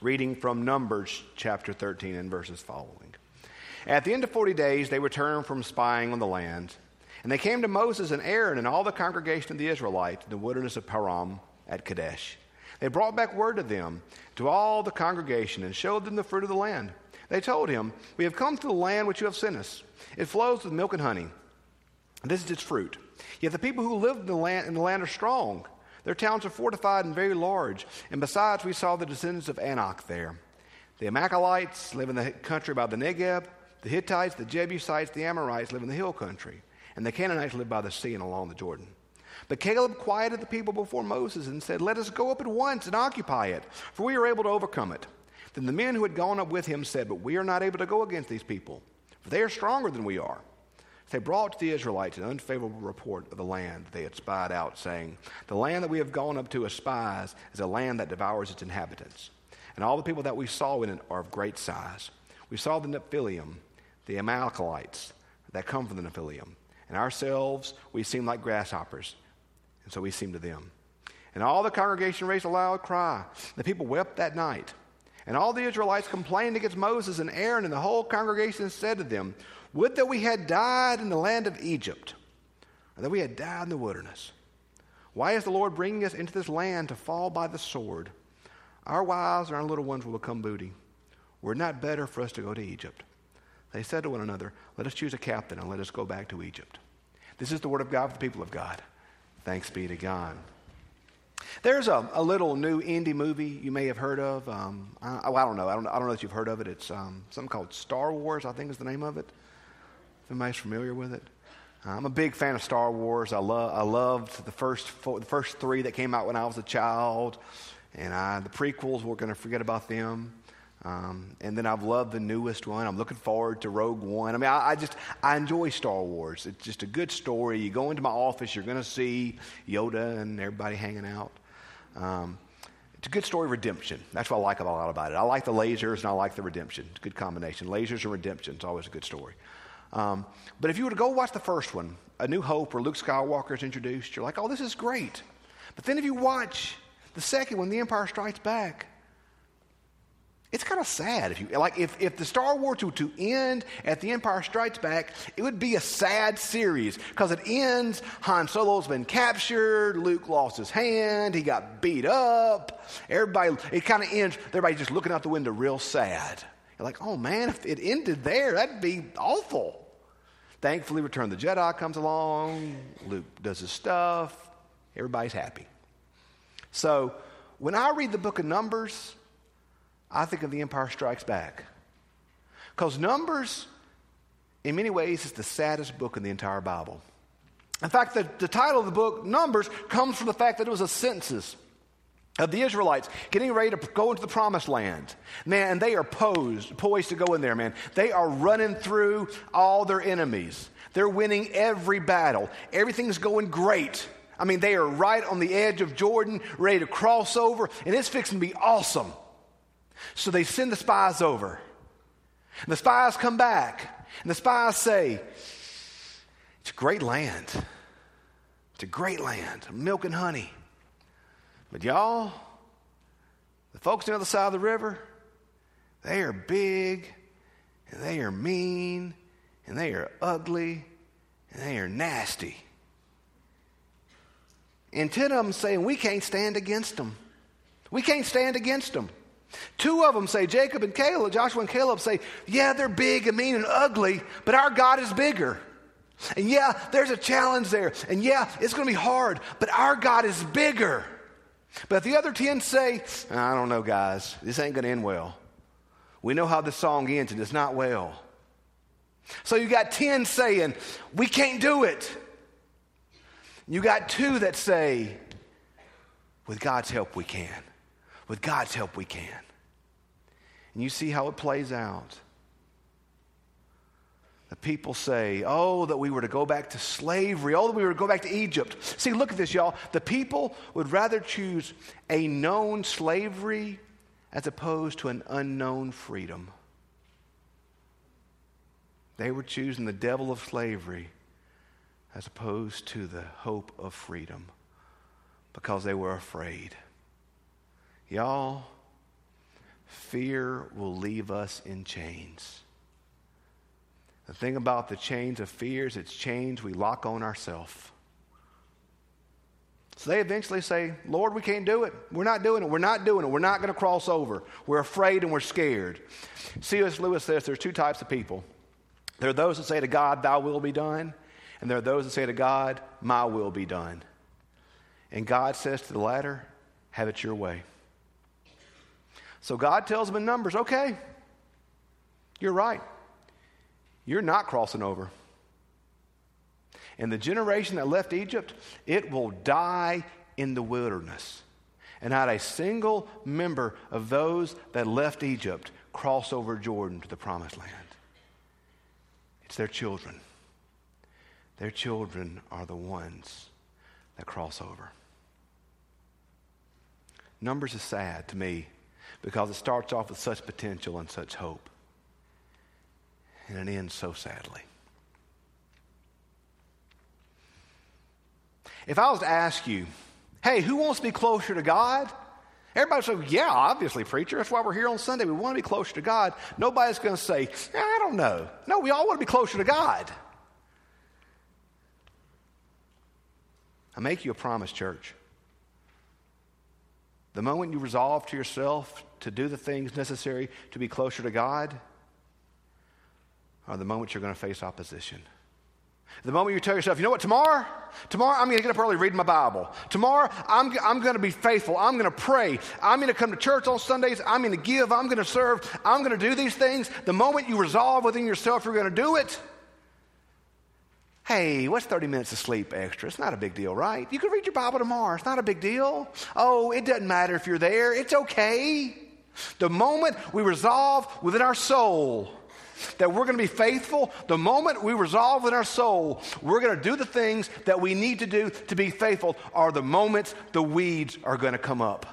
Reading from Numbers chapter 13 and verses following. At the end of 40 days, they returned from spying on the land. And they came to Moses and Aaron and all the congregation of the Israelites in the wilderness of Paran at Kadesh. They brought back word to them, to all the congregation, and showed them the fruit of the land. They told him, We have come to the land which you have sent us. It flows with milk and honey. This is its fruit. Yet the people who live in the land, in the land are strong. Their towns are fortified and very large. And besides, we saw the descendants of Anak there. The Amalekites live in the country by the Negeb. The Hittites, the Jebusites, the Amorites live in the hill country. And the Canaanites live by the sea and along the Jordan. But Caleb quieted the people before Moses and said, Let us go up at once and occupy it, for we are able to overcome it. Then the men who had gone up with him said, But we are not able to go against these people, for they are stronger than we are. They brought to the Israelites an unfavorable report of the land they had spied out, saying, The land that we have gone up to as spies is a land that devours its inhabitants. And all the people that we saw in it are of great size. We saw the Nephilim, the Amalekites that come from the Nephilim. And ourselves, we seem like grasshoppers and so we seemed to them. And all the congregation raised a loud cry. The people wept that night. And all the Israelites complained against Moses and Aaron, and the whole congregation said to them, Would that we had died in the land of Egypt, or that we had died in the wilderness. Why is the Lord bringing us into this land to fall by the sword? Our wives and our little ones will become booty. Were it not better for us to go to Egypt? They said to one another, Let us choose a captain and let us go back to Egypt. This is the word of God for the people of God. Thanks be to God. There's a, a little new indie movie you may have heard of. Um, I, I, don't know. I don't, I don't know if you've heard of it. It's um, something called Star Wars, I think is the name of it. Anybody's familiar with it. I'm a big fan of Star Wars. I, love, I loved the first, four, the first three that came out when I was a child. And I, the prequels, we're going to forget about them. Um, and then I've loved the newest one. I'm looking forward to Rogue One. I mean, I, I, just I enjoy Star Wars. It's just a good story. You go into my office, you're going to see Yoda and everybody hanging out. Um, it's a good story of redemption. That's what I like a lot about it. I like the lasers and I like the redemption. It's a good combination. Lasers and redemption. It's always a good story. Um, but if you were to go watch the first one, A New Hope, where Luke Skywalker is introduced, you're like, oh, this is great. But then if you watch the second one, The Empire Strikes Back, it's kind of sad if you like if, if the Star Wars were to end at the Empire Strikes Back, it would be a sad series because it ends. Han Solo's been captured. Luke lost his hand. He got beat up. Everybody. It kind of ends. Everybody just looking out the window, real sad. Like, oh man, if it ended there, that'd be awful. Thankfully, Return the Jedi comes along. Luke does his stuff. Everybody's happy. So when I read the book of Numbers. I think of The Empire Strikes Back. Because Numbers, in many ways, is the saddest book in the entire Bible. In fact, the, the title of the book, Numbers, comes from the fact that it was a census of the Israelites getting ready to go into the promised land. Man, and they are posed, poised to go in there, man. They are running through all their enemies. They're winning every battle. Everything's going great. I mean, they are right on the edge of Jordan, ready to cross over, and it's fixing to be awesome. So they send the spies over. And the spies come back. And the spies say, It's a great land. It's a great land, milk and honey. But y'all, the folks on the other side of the river, they are big, and they are mean, and they are ugly, and they are nasty. And ten of them saying, We can't stand against them. We can't stand against them. Two of them say, Jacob and Caleb, Joshua and Caleb say, yeah, they're big and mean and ugly, but our God is bigger. And yeah, there's a challenge there. And yeah, it's going to be hard, but our God is bigger. But the other 10 say, I don't know, guys, this ain't going to end well. We know how this song ends, and it's not well. So you got 10 saying, we can't do it. You got two that say, with God's help, we can. With God's help, we can. And you see how it plays out. The people say, Oh, that we were to go back to slavery. Oh, that we were to go back to Egypt. See, look at this, y'all. The people would rather choose a known slavery as opposed to an unknown freedom. They were choosing the devil of slavery as opposed to the hope of freedom because they were afraid. Y'all, fear will leave us in chains. The thing about the chains of fears, it's chains we lock on ourselves. So they eventually say, Lord, we can't do it. We're not doing it. We're not doing it. We're not going to cross over. We're afraid and we're scared. C.S. Lewis says there's two types of people. There are those that say to God, Thy will be done. And there are those that say to God, My will be done. And God says to the latter, Have it your way. So God tells them in Numbers, Okay, you're right. You're not crossing over. And the generation that left Egypt, it will die in the wilderness. And not a single member of those that left Egypt cross over Jordan to the promised land. It's their children. Their children are the ones that cross over. Numbers is sad to me because it starts off with such potential and such hope. And it ends so sadly. If I was to ask you, hey, who wants to be closer to God? Everybody say, yeah, obviously, preacher. That's why we're here on Sunday. We want to be closer to God. Nobody's going to say, I don't know. No, we all want to be closer to God. I make you a promise, church. The moment you resolve to yourself to do the things necessary to be closer to God are the moment you're going to face opposition. The moment you tell yourself, you know what, tomorrow, tomorrow I'm going to get up early read my Bible. Tomorrow I'm, I'm going to be faithful. I'm going to pray. I'm going to come to church on Sundays. I'm going to give. I'm going to serve. I'm going to do these things. The moment you resolve within yourself you're going to do it, Hey, what's 30 minutes of sleep extra? It's not a big deal, right? You can read your Bible tomorrow. It's not a big deal. Oh, it doesn't matter if you're there. It's okay. The moment we resolve within our soul that we're going to be faithful, the moment we resolve in our soul, we're going to do the things that we need to do to be faithful, are the moments the weeds are going to come up.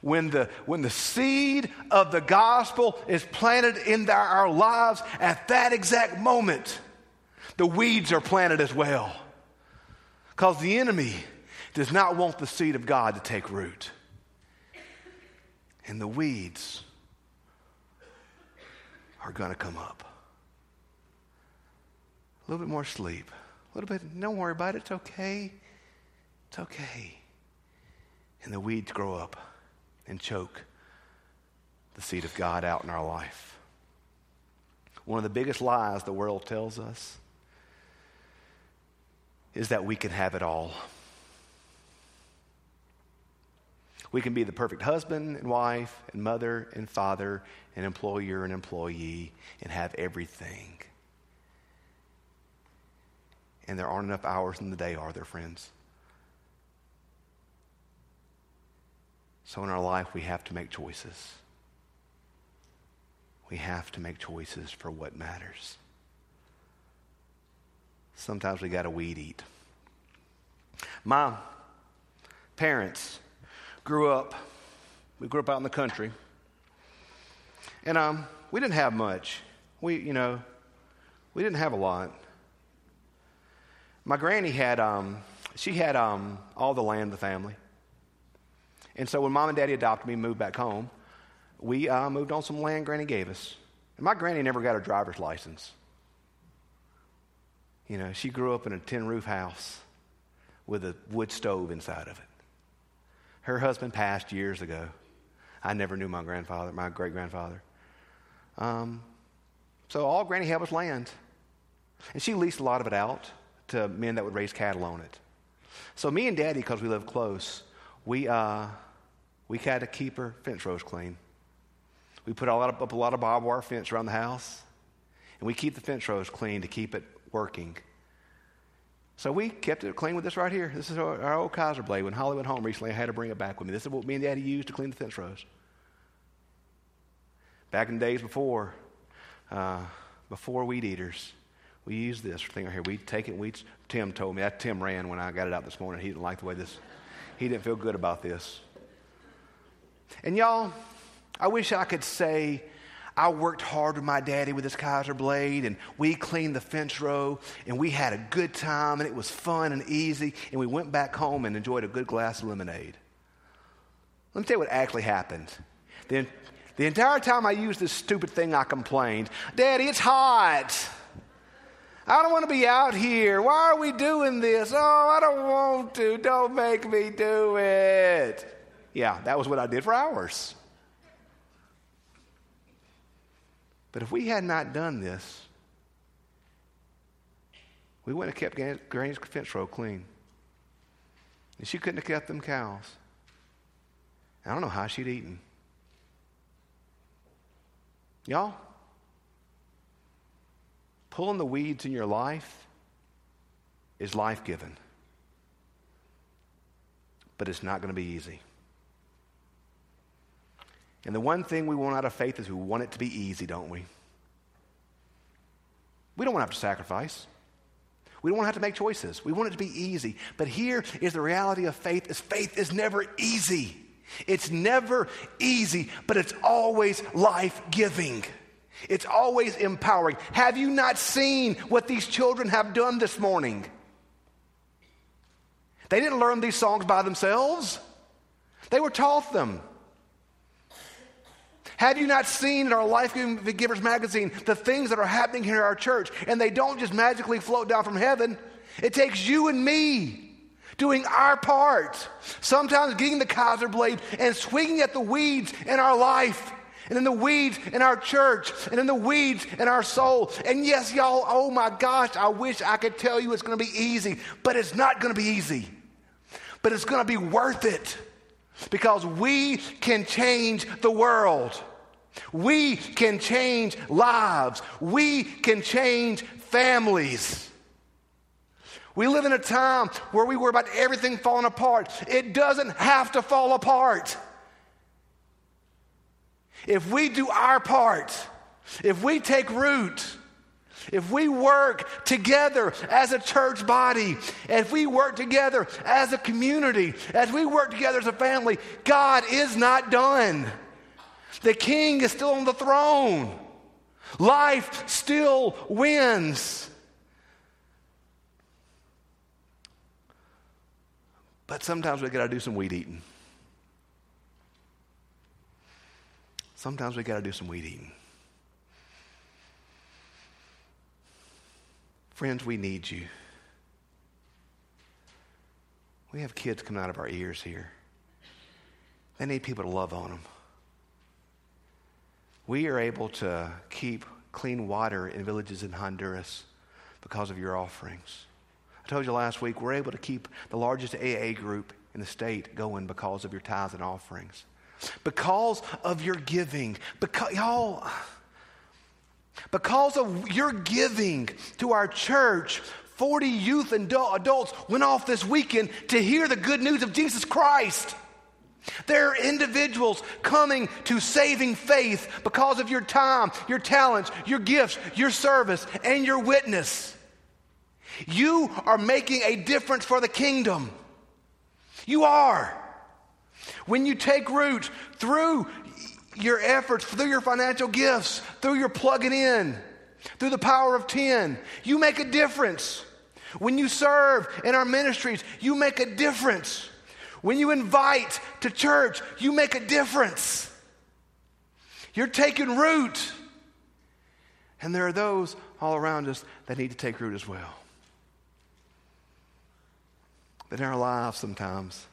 When the, when the seed of the gospel is planted in our, lives at that exact moment, the weeds are planted as well. Because the enemy does not want the seed of God to take root. And the weeds are going to come up. A little bit more sleep. A little bit, don't worry about it. It's okay. It's okay. And the weeds grow up and choke the seed of God out in our life. One of the biggest lies the world tells us is that we can have it all. We can be the perfect husband and wife and mother and father and employer and employee and have everything. And there aren't enough hours in the day, are there, friends? So in our life, we have to make choices. We have to make choices for what matters sometimes we got to weed eat. My parents grew up, we grew up out in the country, and um, we didn't have much. We, you know, we didn't have a lot. My granny had, um, she had um, all the land the family. And so when mom and daddy adopted me and moved back home, we uh, moved on some land granny gave us. And my granny never got a driver's license. You know, she grew up in a tin roof house with a wood stove inside of it. Her husband passed years ago. I never knew my grandfather, my great grandfather. Um, so all Granny had was land. And she leased a lot of it out to men that would raise cattle on it. So me and Daddy, because we live close, we, uh, we had to keep her fence rows clean. We put a lot of, up a lot of barbed wire fence around the house, and we keep the fence rows clean to keep it working. So we kept it clean with this right here. This is our, our old Kaiser blade. When Holly went home recently, I had to bring it back with me. This is what me and Daddy used to clean the fence rows. Back in the days before, uh, before weed eaters, we used this thing right here. We'd take it. We Tim told me that Tim ran when I got it out this morning. He didn't like the way this. He didn't feel good about this. And y'all, I wish I could say I worked hard with my daddy with his Kaiser blade, and we cleaned the fence row, and we had a good time, and it was fun and easy, and we went back home and enjoyed a good glass of lemonade. Let me tell you what actually happened. The, the entire time I used this stupid thing, I complained, Daddy, it's hot. I don't want to be out here. Why are we doing this? Oh, I don't want to. Don't make me do it. Yeah, that was what I did for hours. But if we had not done this, we wouldn't have kept Granny's fence row clean. And she couldn't have kept them cows. I don't know how she'd eaten. Y'all, pulling the weeds in your life is life giving. But it's not going to be easy. And the one thing we want out of faith is we want it to be easy, don't we? We don't want to have to sacrifice. We don't want to have to make choices. We want it to be easy. But here is the reality of faith is faith is never easy. It's never easy, but it's always life-giving. It's always empowering. Have you not seen what these children have done this morning? They didn't learn these songs by themselves. They were taught them. Have you not seen in our Life Givers magazine the things that are happening here in our church? And they don't just magically float down from heaven. It takes you and me doing our part. Sometimes getting the Kaiser blade and swinging at the weeds in our life. And in the weeds in our church, and in the weeds in our soul. And yes, y'all, oh my gosh, I wish I could tell you it's gonna be easy, but it's not gonna be easy. But it's gonna be worth it because we can change the world. We can change lives. We can change families. We live in a time where we worry about everything falling apart. It doesn't have to fall apart. If we do our part, if we take root, if we work together as a church body, if we work together as a community, as we work together as a family, God is not done. The king is still on the throne. Life still wins. But sometimes we got to do some weed eating. Sometimes we got to do some weed eating. Friends, we need you. We have kids coming out of our ears here. They need people to love on them. We are able to keep clean water in villages in Honduras because of your offerings. I told you last week, we're able to keep the largest AA group in the state going because of your tithes and offerings. Because of your giving. Because, y'all, because of your giving to our church, 40 youth and adults went off this weekend to hear the good news of Jesus Christ. There are individuals coming to saving faith because of your time, your talents, your gifts, your service, and your witness. You are making a difference for the kingdom. You are. When you take root through your efforts, through your financial gifts, through your plugging in, through the power of 10. You make a difference. When you serve in our ministries, you make a difference. When you invite to church, you make a difference. You're taking root. And there are those all around us that need to take root as well. But in our lives, sometimes,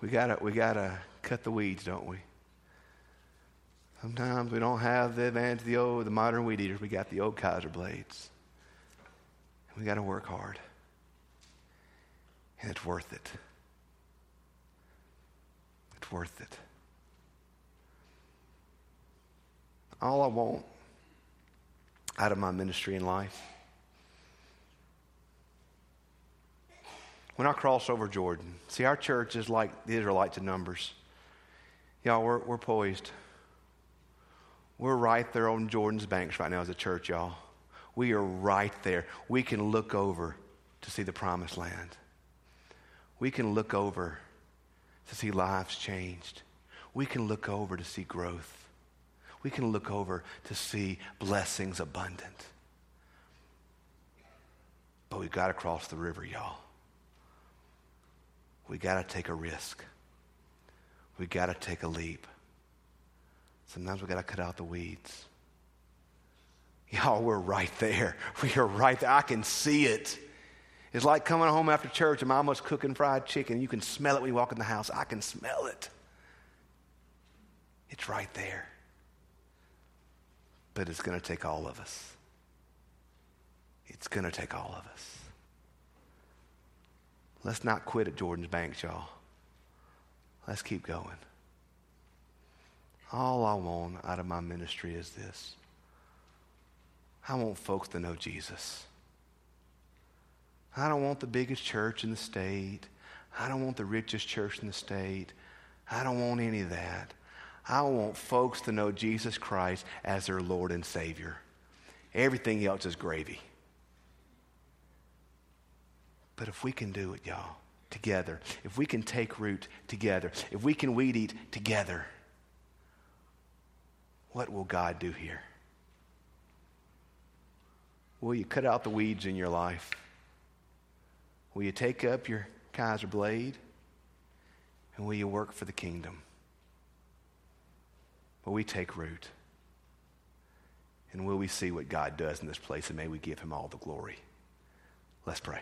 we gotta, we gotta cut the weeds, don't we? Sometimes we don't have the advantage of the old, the modern weed eaters. We got the old Kaiser blades. We got to work hard. And it's worth it. It's worth it. All I want out of my ministry in life, when I cross over Jordan, see, our church is like the Israelites in Numbers. Y'all, we're, we're poised. We're right there on Jordan's banks right now as a church, y'all. We are right there. We can look over to see the promised land. We can look over to see lives changed. We can look over to see growth. We can look over to see blessings abundant. But we've got to cross the river, y'all. We got to take a risk. we got to take a leap. Sometimes we've got to cut out the weeds. Y'all, we're right there. We are right there. I can see it. It's like coming home after church and mama's cooking fried chicken. You can smell it when you walk in the house. I can smell it. It's right there. But it's going to take all of us. It's going to take all of us. Let's not quit at Jordan's Banks, y'all. Let's keep going. All I want out of my ministry is this I want folks to know Jesus. I don't want the biggest church in the state. I don't want the richest church in the state. I don't want any of that. I want folks to know Jesus Christ as their Lord and Savior. Everything else is gravy. But if we can do it, y'all, together, if we can take root together, if we can weed eat together, what will God do here? Will you cut out the weeds in your life? Will you take up your Kaiser blade? And will you work for the kingdom? Will we take root? And will we see what God does in this place? And may we give him all the glory. Let's pray.